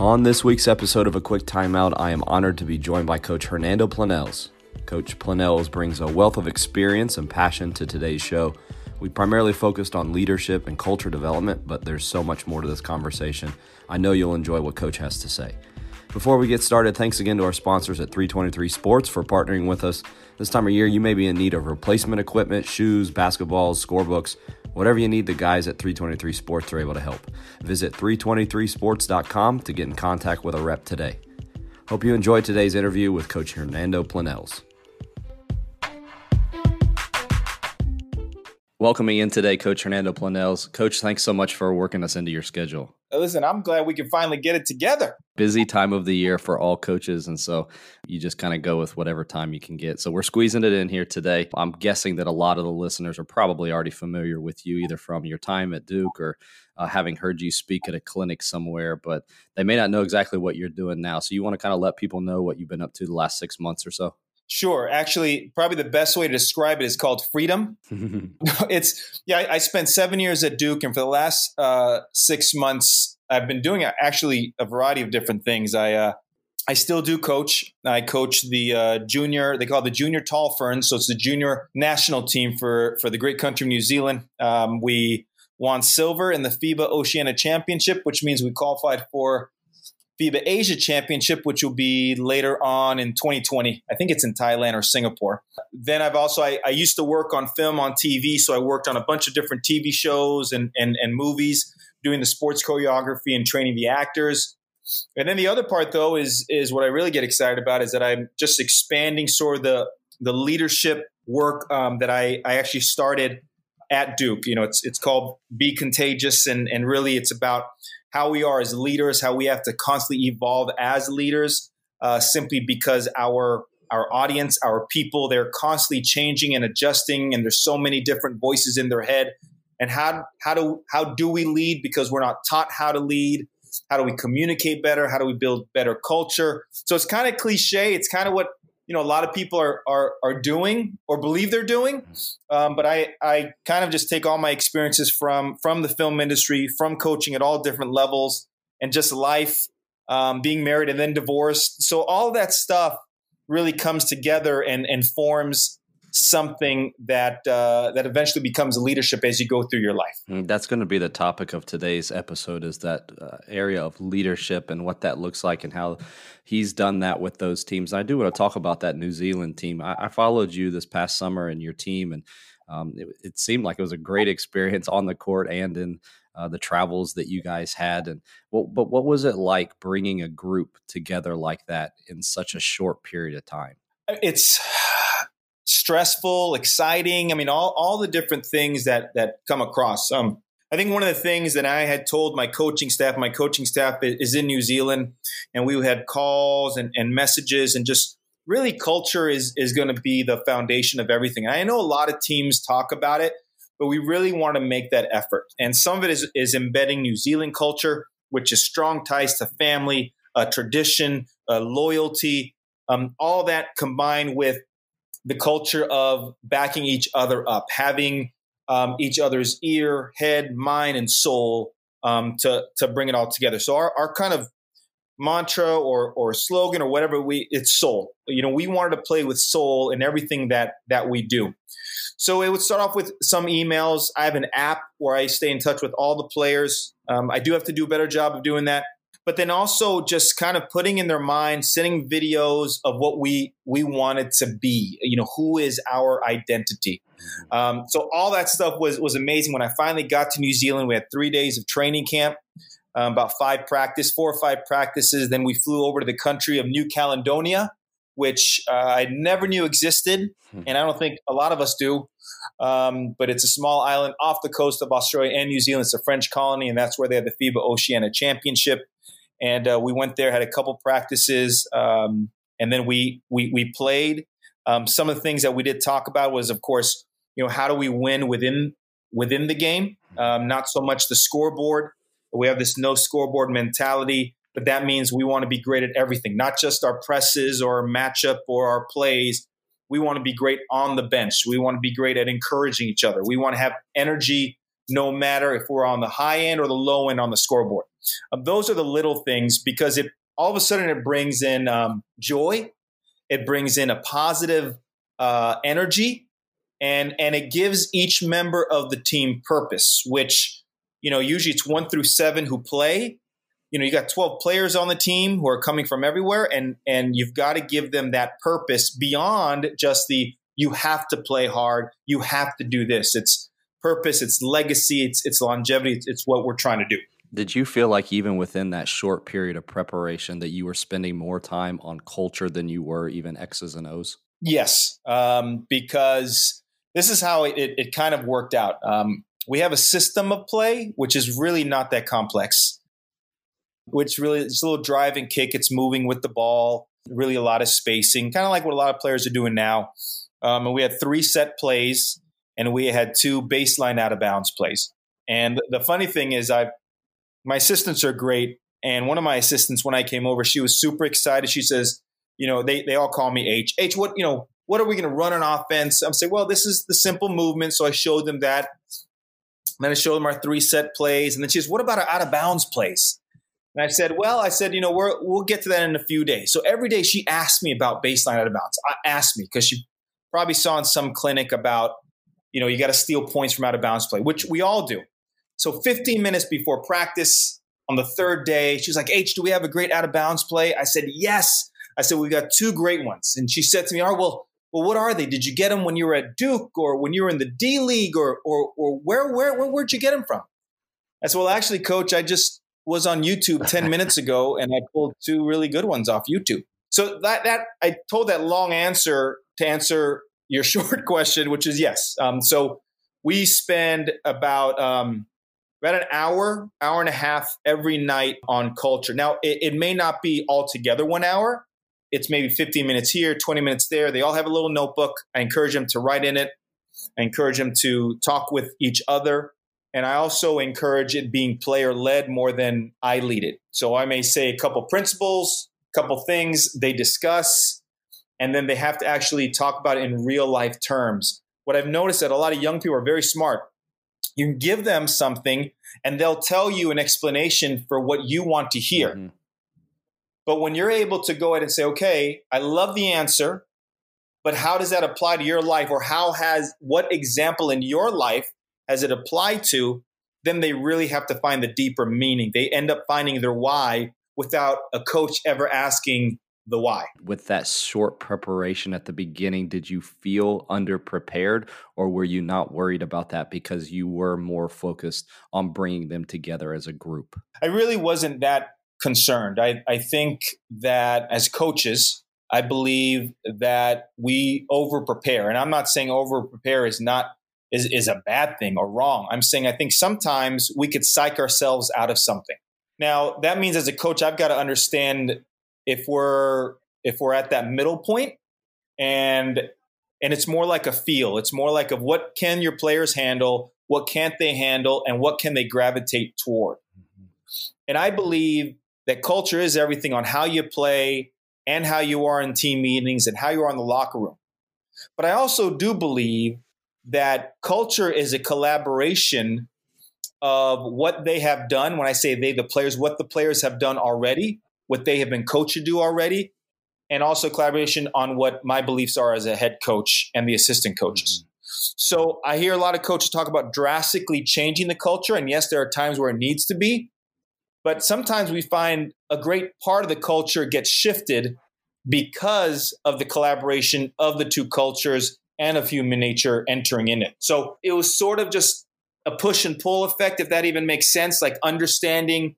On this week's episode of A Quick Timeout, I am honored to be joined by Coach Hernando Planells. Coach Planells brings a wealth of experience and passion to today's show. We primarily focused on leadership and culture development, but there's so much more to this conversation. I know you'll enjoy what Coach has to say. Before we get started, thanks again to our sponsors at 323 Sports for partnering with us. This time of year, you may be in need of replacement equipment, shoes, basketballs, scorebooks, Whatever you need, the guys at 323 Sports are able to help. Visit 323sports.com to get in contact with a rep today. Hope you enjoyed today's interview with Coach Hernando Planells. Welcoming in today, Coach Hernando Planells. Coach, thanks so much for working us into your schedule. Listen, I'm glad we can finally get it together. Busy time of the year for all coaches. And so you just kind of go with whatever time you can get. So we're squeezing it in here today. I'm guessing that a lot of the listeners are probably already familiar with you, either from your time at Duke or uh, having heard you speak at a clinic somewhere, but they may not know exactly what you're doing now. So you want to kind of let people know what you've been up to the last six months or so? Sure. Actually, probably the best way to describe it is called freedom. it's, yeah, I, I, spent seven years at Duke, and for the last uh, six months, I've been doing actually a variety of different things. I, uh, I still do coach. I coach the uh, junior, they call it the junior tall ferns. So it's the junior national team for, for the great country of New Zealand. Um, we won silver in the FIBA Oceania Championship, which means we qualified for FIBA Asia Championship, which will be later on in 2020. I think it's in Thailand or Singapore. Then I've also I, I, used to work on film on TV, so I worked on a bunch of different TV shows and and, and movies, doing the sports choreography and training the actors. And then the other part, though, is is what I really get excited about is that I'm just expanding sort of the the leadership work um, that I I actually started at Duke. You know, it's it's called Be Contagious, and and really it's about how we are as leaders, how we have to constantly evolve as leaders, uh, simply because our our audience, our people, they're constantly changing and adjusting, and there's so many different voices in their head. And how how do how do we lead? Because we're not taught how to lead. How do we communicate better? How do we build better culture? So it's kind of cliche. It's kind of what you know a lot of people are are, are doing or believe they're doing. Um, but i i kind of just take all my experiences from from the film industry from coaching at all different levels and just life um, being married and then divorced. So all that stuff really comes together and and forms something that uh, that eventually becomes leadership as you go through your life. Mm, that's going to be the topic of today's episode is that uh, area of leadership and what that looks like and how he's done that with those teams. And I do want to talk about that New Zealand team. I, I followed you this past summer and your team, and um, it, it, seemed like it was a great experience on the court and in uh, the travels that you guys had. And well, but what was it like bringing a group together like that in such a short period of time? It's stressful, exciting. I mean, all, all the different things that, that come across. Um, I think one of the things that I had told my coaching staff, my coaching staff is in New Zealand, and we had calls and, and messages and just really culture is, is going to be the foundation of everything. I know a lot of teams talk about it, but we really want to make that effort. And some of it is, is embedding New Zealand culture, which is strong ties to family, tradition, loyalty, um, all that combined with the culture of backing each other up, having um, each other's ear, head, mind, and soul um, to to bring it all together. So our, our kind of mantra or or slogan or whatever we it's soul. You know, we wanted to play with soul in everything that that we do. So it would start off with some emails. I have an app where I stay in touch with all the players. Um, I do have to do a better job of doing that but then also just kind of putting in their mind, sending videos of what we we wanted to be. You know, who is our identity? Mm-hmm. Um, so all that stuff was was amazing. When I finally got to New Zealand, we had three days of training camp, um, about five practice, four or five practices. Then we flew over to the country of New Caledonia, which uh, I never knew existed, hmm. and I don't think a lot of us do. Um, but it's a small island off the coast of Australia and New Zealand. It's a French colony, and that's where they had the FIBA Oceania Championship and uh, we went there, had a couple practices, um, and then we we we played. Um, some of the things that we did talk about was, of course, you know, how do we win within within the game? Um, not so much the scoreboard. We have this no scoreboard mentality, but that means we want to be great at everything, not just our presses or our matchup or our plays. We want to be great on the bench. We want to be great at encouraging each other. We want to have energy no matter if we're on the high end or the low end on the scoreboard. Um, those are the little things because it all of a sudden it brings in um, joy, it brings in a positive uh, energy, and and it gives each member of the team purpose. Which you know usually it's one through seven who play. You know you got twelve players on the team who are coming from everywhere, and and you've got to give them that purpose beyond just the you have to play hard, you have to do this. It's purpose, it's legacy, it's it's longevity, it's, it's what we're trying to do. Did you feel like even within that short period of preparation that you were spending more time on culture than you were even X's and O's? Yes, um, because this is how it, it, it kind of worked out. Um, we have a system of play, which is really not that complex. Which really it's a little drive and kick. It's moving with the ball. Really a lot of spacing, kind of like what a lot of players are doing now. Um, and we had three set plays, and we had two baseline out of bounds plays. And the funny thing is, I my assistants are great. And one of my assistants, when I came over, she was super excited. She says, you know, they, they all call me H. H, what, you know, what are we going to run on offense? I'm saying, well, this is the simple movement. So I showed them that. And then I showed them our three set plays. And then she says, what about our out of bounds plays? And I said, well, I said, you know, we're, we'll get to that in a few days. So every day she asked me about baseline out of bounds. I asked me because she probably saw in some clinic about, you know, you got to steal points from out of bounds play, which we all do. So 15 minutes before practice on the third day, she was like, H, do we have a great out of bounds play? I said, yes. I said, we've got two great ones. And she said to me, oh, well, well, what are they? Did you get them when you were at Duke or when you were in the D League or, or, or where, where, where, where'd you get them from? I said, well, actually, coach, I just was on YouTube 10 minutes ago and I pulled two really good ones off YouTube. So that, that I told that long answer to answer your short question, which is yes. Um, so we spend about um, about an hour, hour and a half every night on culture. Now, it, it may not be altogether one hour. It's maybe 15 minutes here, 20 minutes there. They all have a little notebook. I encourage them to write in it. I encourage them to talk with each other. And I also encourage it being player led more than I lead it. So I may say a couple principles, a couple things they discuss, and then they have to actually talk about it in real life terms. What I've noticed that a lot of young people are very smart you can give them something and they'll tell you an explanation for what you want to hear. Mm-hmm. But when you're able to go ahead and say, okay, I love the answer, but how does that apply to your life? Or how has, what example in your life has it applied to? Then they really have to find the deeper meaning. They end up finding their why without a coach ever asking, the why. With that short preparation at the beginning, did you feel underprepared or were you not worried about that because you were more focused on bringing them together as a group? I really wasn't that concerned. I, I think that as coaches, I believe that we over prepare. And I'm not saying over prepare is not is, is a bad thing or wrong. I'm saying I think sometimes we could psych ourselves out of something. Now, that means as a coach, I've got to understand if we're if we're at that middle point and and it's more like a feel. It's more like of what can your players handle what can't they handle and what can they gravitate toward. Mm-hmm. and i believe that culture is everything on how you play and how you are in team meetings and how you are in the locker room. But i also do believe that culture is a collaboration of what they have done. When i say they the players what the players have done already what they have been coached to do already, and also collaboration on what my beliefs are as a head coach and the assistant coaches. Mm-hmm. So I hear a lot of coaches talk about drastically changing the culture. And yes, there are times where it needs to be. But sometimes we find a great part of the culture gets shifted because of the collaboration of the two cultures and of human nature entering in it. So it was sort of just a push and pull effect, if that even makes sense, like understanding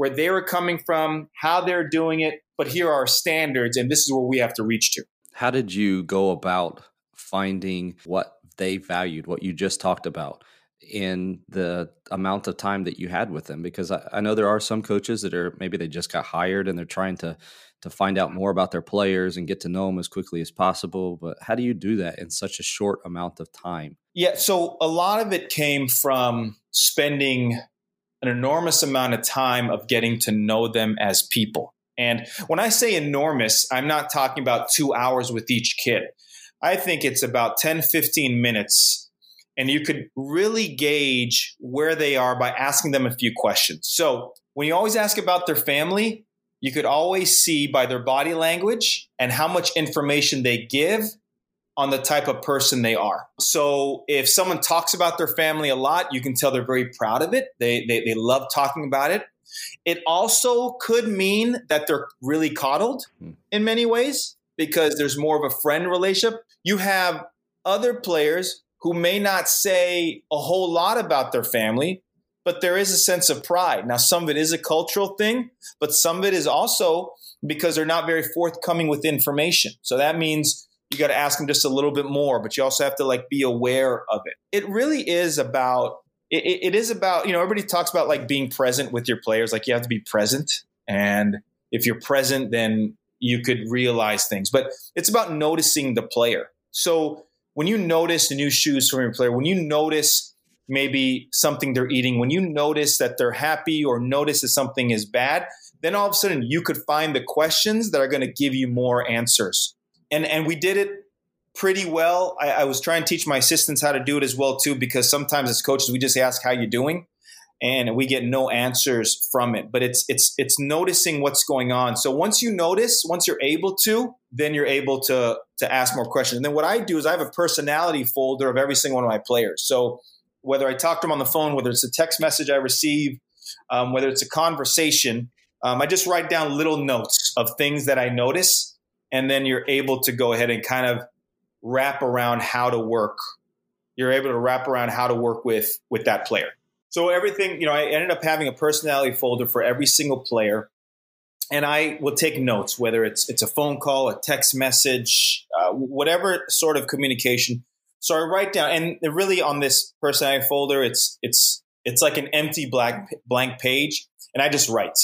where they were coming from, how they're doing it, but here are our standards, and this is where we have to reach to. How did you go about finding what they valued, what you just talked about? in the amount of time that you had with them because I, I, know there are some coaches that are maybe they just got hired and they're trying to to find out more about their players and get to know them as quickly as possible but how do you do that in such a short amount of time yeah so a lot of it came from spending an enormous amount of time of getting to know them as people. And when I say enormous, I'm not talking about two hours with each kid. I think it's about 10, 15 minutes. and you could really gauge where they are by asking them a few questions. So when you always ask about their family, you could always see by their body language and how much information they give on the type of person they are. So if someone talks about their family a lot, you can tell they're very proud of it. They, they, they love talking about it. It also could mean that they're really coddled hmm. in many ways because there's more of a friend relationship. You have other players who may not say a whole lot about their family, but there is a sense of pride. Now, some of it is a cultural thing, but some of it is also because they're not very forthcoming with information. So that means you got to ask them just a little bit more, but you also have to like be aware of it. It really is about it, it is about you know everybody talks about like being present with your players like you have to be present and if you're present then you could realize things but it's about noticing the player so when you notice the new shoes from your player when you notice maybe something they're eating when you notice that they're happy or notice that something is bad then all of a sudden you could find the questions that are going to give you more answers and and we did it pretty well. I, I, was trying to teach my assistants how to do it as well too, because sometimes as coaches we just ask how you're doing, and we get no answers from it. But it's it's it's noticing what's going on. So once you notice, once you're able to, then you're able to to ask more questions. And then what I do is I have a personality folder of every single one of my players. So whether I talk to them on the phone, whether it's a text message I receive, um, whether it's a conversation, um, I just write down little notes of things that I notice, and then you're able to go ahead and kind of wrap around how to work. You're able to wrap around how to work with with that player. So everything, you know, I ended up having a personality folder for every single player, and I will take notes, whether it's it's a phone call, a text message, uh, whatever sort of communication. So I write down, and really on this personality folder, it's it's it's like an empty black blank page, and I just write.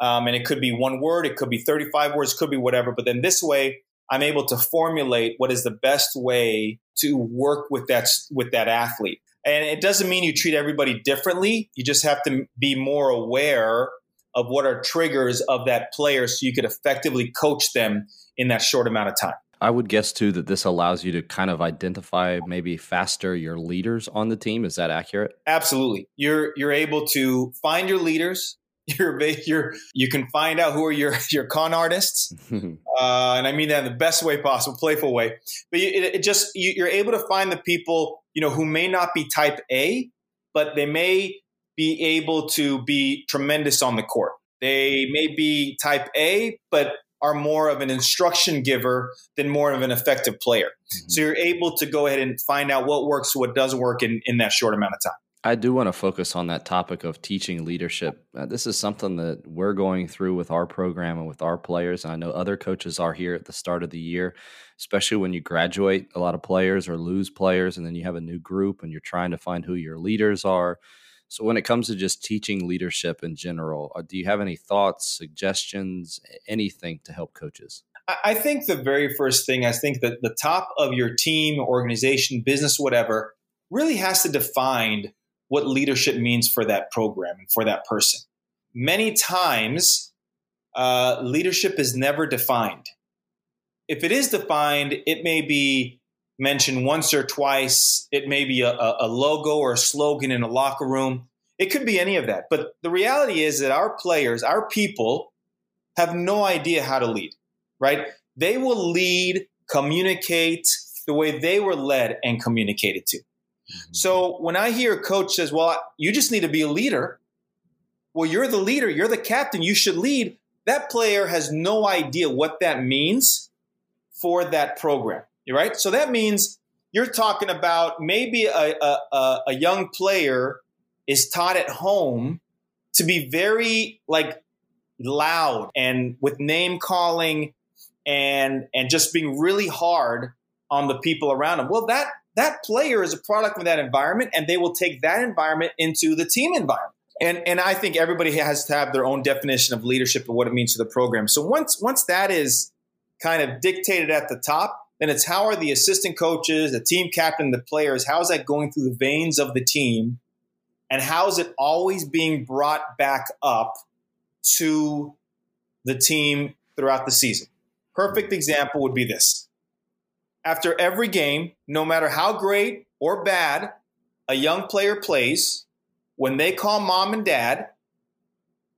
Um, and it could be one word, it could be 35 words, could be whatever. But then this way, I'm able to formulate what is the best way to work with that with that athlete. And it doesn't mean you treat everybody differently. You just have to be more aware of what are triggers of that player so you could effectively coach them in that short amount of time. I would guess too that this allows you to kind of identify maybe faster your leaders on the team. Is that accurate? Absolutely. You're you're able to find your leaders, you're you're you can find out who are your your con artists, uh, and I mean that in the best way possible, playful way. But you, it, it, just you, you're able to find the people you know who may not be type A, but they may be able to be tremendous on the court. They may be type A, but are more of an instruction giver than more of an effective player. Mm-hmm. So you're able to go ahead and find out what works, what doesn't work in, in that short amount of time. I do want to focus on that topic of teaching leadership. Uh, this is something that we're going through with our program and with our players. And I know other coaches are here at the start of the year, especially when you graduate a lot of players or lose players, and then you have a new group and you're trying to find who your leaders are. So, when it comes to just teaching leadership in general, uh, do you have any thoughts, suggestions, anything to help coaches? I think the very first thing, I think that the top of your team, organization, business, whatever, really has to define what leadership means for that program and for that person. Many times, uh, leadership is never defined. If it is defined, it may be mentioned once or twice. It may be a, a logo or a slogan in a locker room. It could be any of that. But the reality is that our players, our people, have no idea how to lead, right? They will lead, communicate the way they were led and communicated to. Mm-hmm. So when I hear a coach says, "Well, you just need to be a leader," well, you're the leader, you're the captain, you should lead. That player has no idea what that means for that program, right? So that means you're talking about maybe a, a, a young player is taught at home to be very like loud and with name calling and and just being really hard on the people around him. Well, that that player is a product of that environment and they will take that environment into the team environment. And, and I think everybody has to have their own definition of leadership and what it means to the program. So once, once that is kind of dictated at the top, then it's how are the assistant coaches, the team captain, the players, how is that going through the veins of the team? And how is it always being brought back up to the team throughout the season? Perfect example would be this after every game, no matter how great or bad a young player plays, when they call mom and dad,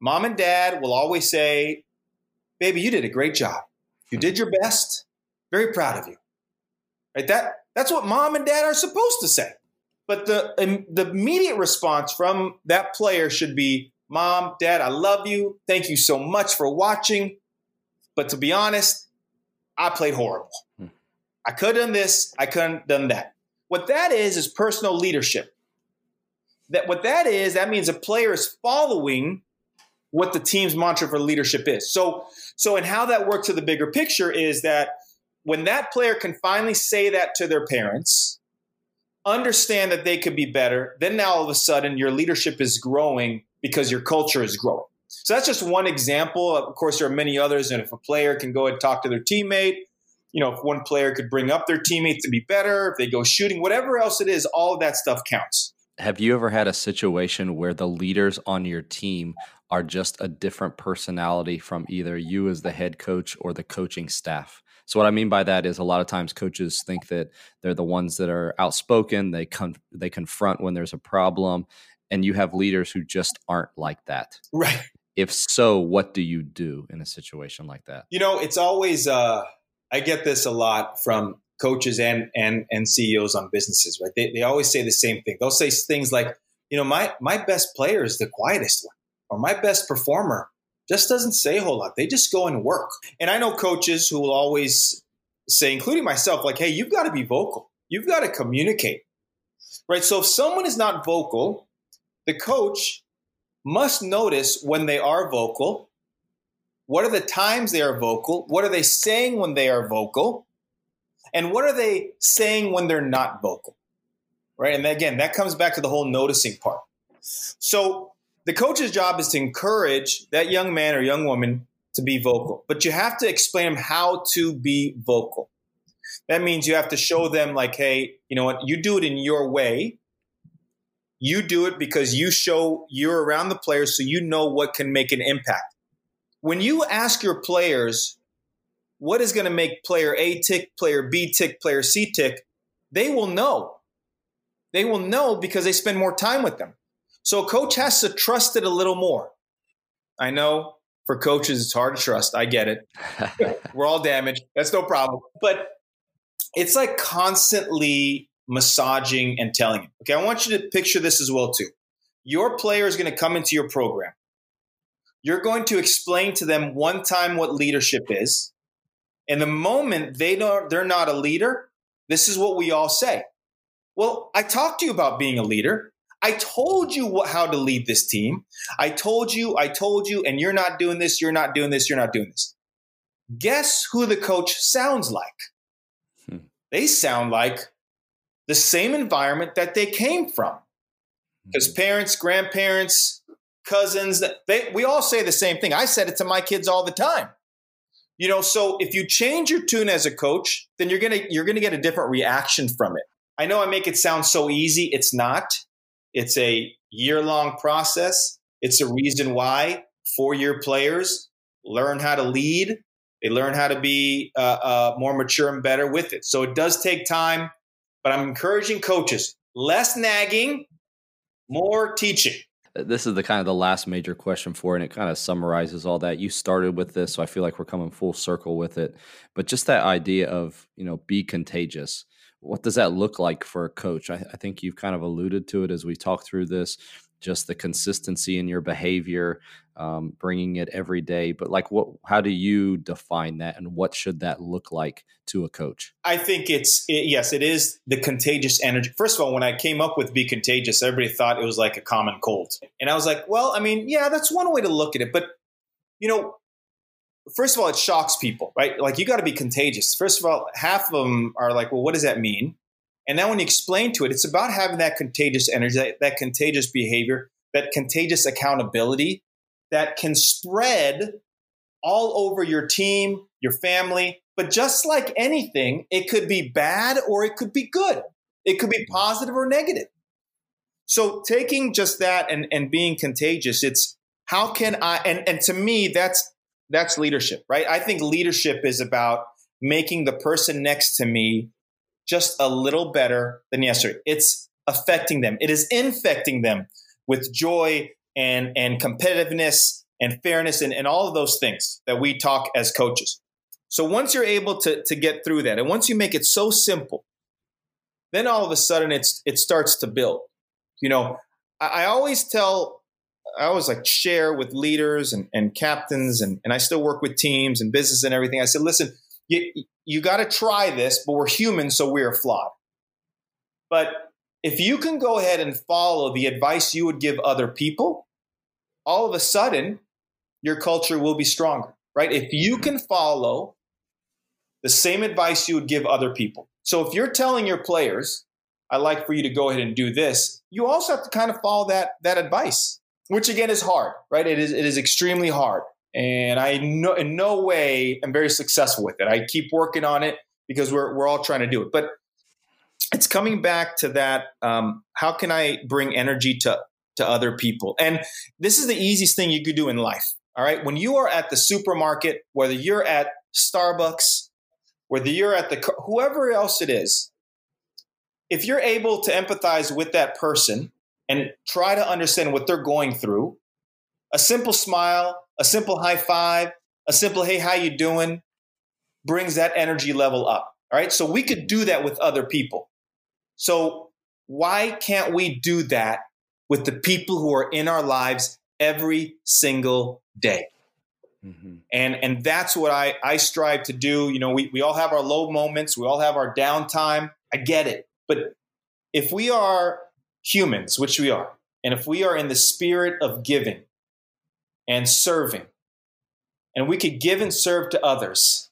mom and dad will always say, Baby, you did a great job. You did your best. Very proud of you. Right? That that's what mom and dad are supposed to say. But the the immediate response from that player should be, "Mom, Dad, I love you. Thank you so much for watching. But to be honest, I played horrible. Hmm. I could have done this. I couldn't have done that. What that is is personal leadership. That what that is, that means a player is following what the team's mantra for leadership is. So, so and how that works to the bigger picture is that when that player can finally say that to their parents, understand that they could be better, then now all of a sudden your leadership is growing because your culture is growing. So that's just one example. Of course, there are many others. And if a player can go and talk to their teammate, you know, if one player could bring up their teammate to be better, if they go shooting, whatever else it is, all of that stuff counts. Have you ever had a situation where the leaders on your team are just a different personality from either you as the head coach or the coaching staff? So what I mean by that is a lot of times coaches think that they're the ones that are outspoken, they con- they confront when there's a problem, and you have leaders who just aren't like that. Right. If so, what do you do in a situation like that? You know, it's always uh I get this a lot from coaches and and and CEOs on businesses, right? They they always say the same thing. They'll say things like, you know, my my best player is the quietest one, or my best performer just doesn't say a whole lot. They just go and work. And I know coaches who will always say, including myself, like, hey, you've got to be vocal. You've got to communicate. Right? So if someone is not vocal, the coach must notice when they are vocal. What are the times they are vocal? What are they saying when they are vocal? And what are they saying when they're not vocal? Right? And again, that comes back to the whole noticing part. So the coach's job is to encourage that young man or young woman to be vocal, but you have to explain how to be vocal. That means you have to show them, like, hey, you know what, you do it in your way. You do it because you show you're around the players so you know what can make an impact. When you ask your players what is going to make player A tick, player B tick, player C tick, they will know. They will know because they spend more time with them. So a coach has to trust it a little more. I know for coaches it's hard to trust. I get it. We're all damaged. That's no problem. But it's like constantly massaging and telling him. Okay, I want you to picture this as well too. Your player is going to come into your program. You're going to explain to them one time what leadership is. And the moment they don't they're not a leader, this is what we all say. Well, I talked to you about being a leader. I told you what, how to lead this team. I told you, I told you, and you're not doing this, you're not doing this, you're not doing this. Guess who the coach sounds like? Hmm. They sound like the same environment that they came from. Because hmm. parents, grandparents, cousins, they, we all say the same thing. I said it to my kids all the time. You know, so if you change your tune as a coach, then you're gonna you're gonna get a different reaction from it. I know I make it sound so easy. It's not. It's a year long process. It's a reason why four year players learn how to lead. They learn how to be uh, uh, more mature and better with it. So it does take time, but I'm encouraging coaches less nagging, more teaching. This is the kind of the last major question for, and it kind of summarizes all that. You started with this, so I feel like we're coming full circle with it. But just that idea of you know be contagious what does that look like for a coach? I, I think you've kind of alluded to it as we talk through this just the consistency in your behavior um, bringing it every day but like what how do you define that and what should that look like to a coach i think it's it, yes it is the contagious energy first of all when i came up with be contagious everybody thought it was like a common cold and i was like well i mean yeah that's one way to look at it but you know first of all, it shocks people, right? Like you got to be contagious. First of all, half of them are like, well, what does that mean? And now when you explain to it, it's about having that contagious energy, that, that contagious behavior, that contagious accountability that can spread all over your team, your family. But just like anything, it could be bad or it could be good. It could be positive or negative. So taking just that and, and being contagious, it's how can I and, and to me that's that's leadership, right? I think leadership is about making the person next to me just a little better than yesterday. It's affecting them. It is infecting them with joy and, and competitiveness and fairness and, and all of those things that we talk as coaches. So once you're able to, to get through that, and once you make it so simple, then all of a sudden it's it starts to build. You know, I, I always tell, I always like share with leaders and, and captains, and, and I still work with teams and business and everything. I said, listen, you, you got to try this, but we're human, so we're flawed. But if you can go ahead and follow the advice you would give other people, all of a sudden your culture will be stronger, right? If you can follow the same advice you would give other people. So if you're telling your players, I like for you to go ahead and do this, you also have to kind of follow that that advice, which again is hard, right? It is it is extremely hard. And I no, in no way am very successful with it. I keep working on it because we're we're all trying to do it. But it's coming back to that um, how can I bring energy to to other people? And this is the easiest thing you could do in life. All right. When you are at the supermarket, whether you're at Starbucks, whether you're at the, whoever else it is, if you're able to empathize with that person and try to understand what they're going through, a simple smile, a simple high five, a simple, hey, how you doing, brings that energy level up. All right. So we could do that with other people. So why can't we do that with the people who are in our lives every single day. Mm-hmm. And and that's what I I strive to do. You know, we we all have our low moments, we all have our downtime. I get it. But if we are humans, which we are, and if we are in the spirit of giving and serving, and we could give and serve to others,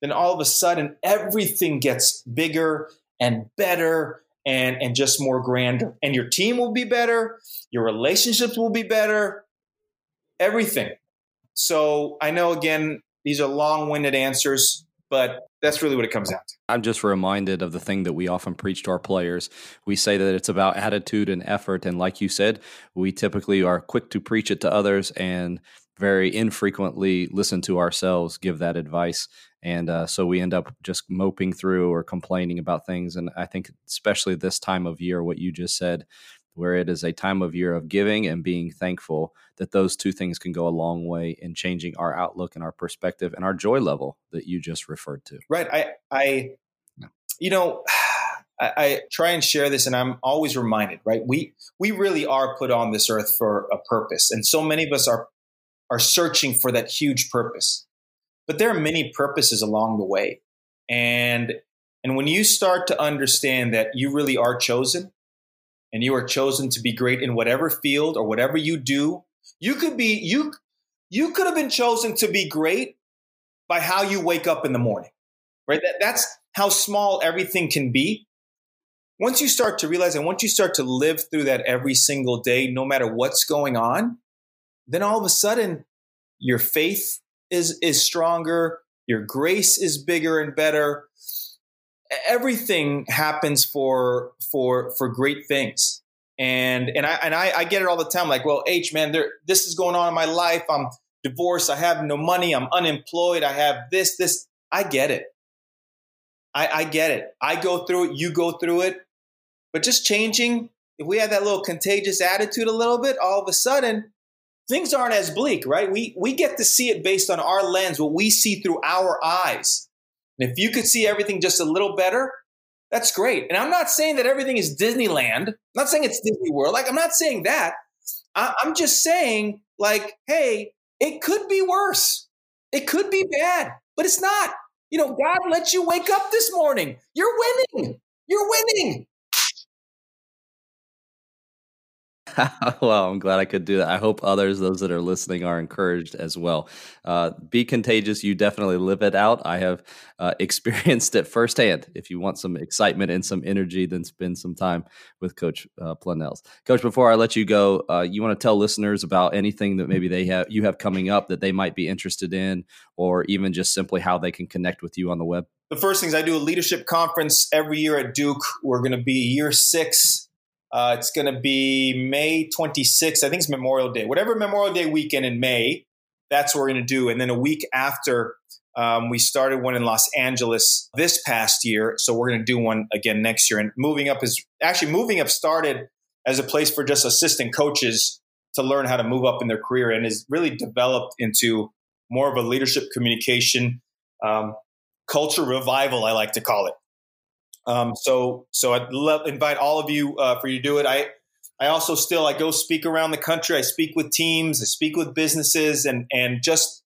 then all of a sudden everything gets bigger and better and and just more grander. And your team will be better, your relationships will be better, everything. So I know, again, these are long winded answers, but that's really what it comes down to. I'm just reminded of the thing that we often preach to our players. We say that it's about attitude and effort. And like you said, we typically are quick to preach it to others and very infrequently listen to ourselves give that advice. And uh, so we end up just moping through or complaining about things. And I think, especially this time of year, what you just said, where it is a time of year of giving and being thankful that those two things can go a long way in changing our outlook and our perspective and our joy level that you just referred to. Right i i you know I, I try and share this and i'm always reminded right? We we really are put on this earth for a purpose and so many of us are are searching for that huge purpose. But there are many purposes along the way and and when you start to understand that you really are chosen and you are chosen to be great in whatever field or whatever you do, you could be you you could have been chosen to be great by how you wake up in the morning. Right? That, that's how small everything can be. Once you start to realize and once you start to live through that every single day, no matter what's going on, then all of a sudden your faith is is stronger, your grace is bigger and better, everything happens for for for great things. And and i and I, I, get it all the time like well h man there this is going on in my life. I'm divorced. I have no money. I'm unemployed. I have this this. I get it. I i get it. I go through it. You go through it. But just changing if we have that little contagious attitude a little bit all of a sudden things aren't as bleak right? We we get to see it based on our lens what we see through our eyes and if you could see everything just a little better, that's great. And I'm not saying that everything is Disneyland. I'm not saying it's Disney World. Like, I'm not saying that. I, I'm just saying, like, hey, it could be worse. It could be bad, but it's not. You know, God let you wake up this morning. You're winning. You're winning. well, I'm glad I could do that. I hope others, those that are listening, are encouraged as well. Uh, be contagious. You definitely live it out. I have uh, experienced it firsthand. If you want some excitement and some energy, then spend some time with Coach uh, Planells. Coach, before I let you go, uh, you want to tell listeners about anything that maybe they have you have coming up that they might be interested in, or even just simply how they can connect with you on the web. The first things I do a leadership conference every year at Duke. We're going to be year six uh, it's going to be May 26th. I think it's Memorial Day. Whatever Memorial Day weekend in May, that's what we're going to do. And then a week after, um, we started one in Los Angeles this past year. So we're going to do one again next year. And moving up is actually moving up started as a place for just assistant coaches to learn how to move up in their career and is really developed into more of a leadership communication um, culture revival, I like to call it. Um, so, so I'd love invite all of you uh, for you to do it. I, I also still I go speak around the country. I speak with teams. I speak with businesses, and and just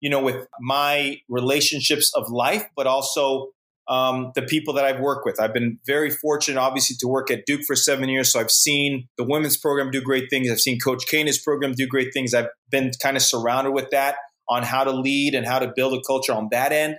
you know with my relationships of life, but also um, the people that I've worked with. I've been very fortunate, obviously, to work at Duke for seven years. So I've seen the women's program do great things. I've seen Coach K's program do great things. I've been kind of surrounded with that on how to lead and how to build a culture on that end.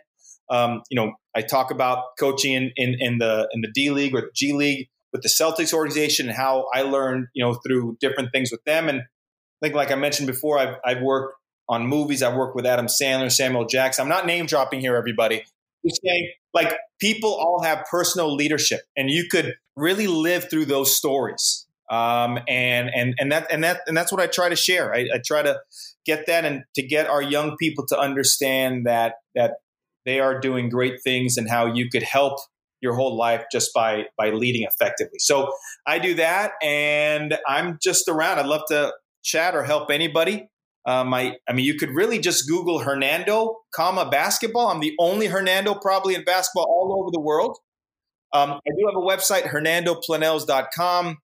Um, you know, I talk about coaching in, in, in the in the D League or the G League with the Celtics organization and how I learned, you know, through different things with them. And I think, like I mentioned before, I've, I've worked on movies. I've worked with Adam Sandler, Samuel Jackson. I'm not name dropping here, everybody. Just saying, like, people all have personal leadership, and you could really live through those stories. Um, and and and that and that and that's what I try to share. I, I try to get that and to get our young people to understand that that they are doing great things and how you could help your whole life just by by leading effectively. So I do that, and I'm just around. I'd love to chat or help anybody. Um, I, I mean, you could really just Google Hernando, comma basketball. I'm the only Hernando probably in basketball all over the world. Um, I do have a website, hernandoplanells.com.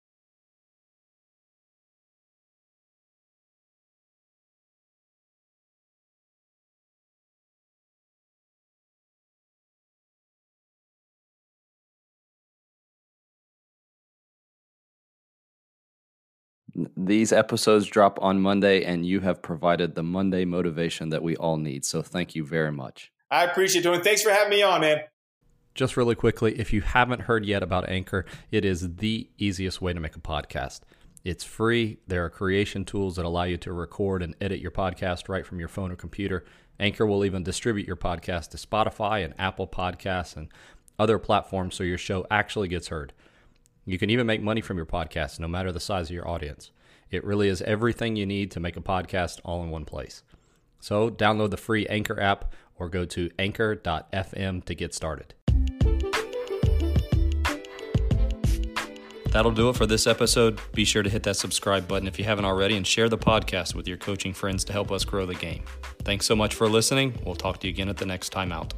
These episodes drop on Monday, and you have provided the Monday motivation that we all need. So thank you very much. I appreciate it, Thanks for having me on, man. Just really quickly, if you haven't heard yet about Anchor, it is the easiest way to make a podcast. It's free. There are creation tools that allow you to record and edit your podcast right from your phone or computer. Anchor will even distribute your podcast to Spotify and Apple Podcasts and other platforms so your show actually gets heard. You can even make money from your podcast, no matter the size of your audience. It really is everything you need to make a podcast all in one place. So, download the free Anchor app or go to anchor.fm to get started. That'll do it for this episode. Be sure to hit that subscribe button if you haven't already and share the podcast with your coaching friends to help us grow the game. Thanks so much for listening. We'll talk to you again at the next time out.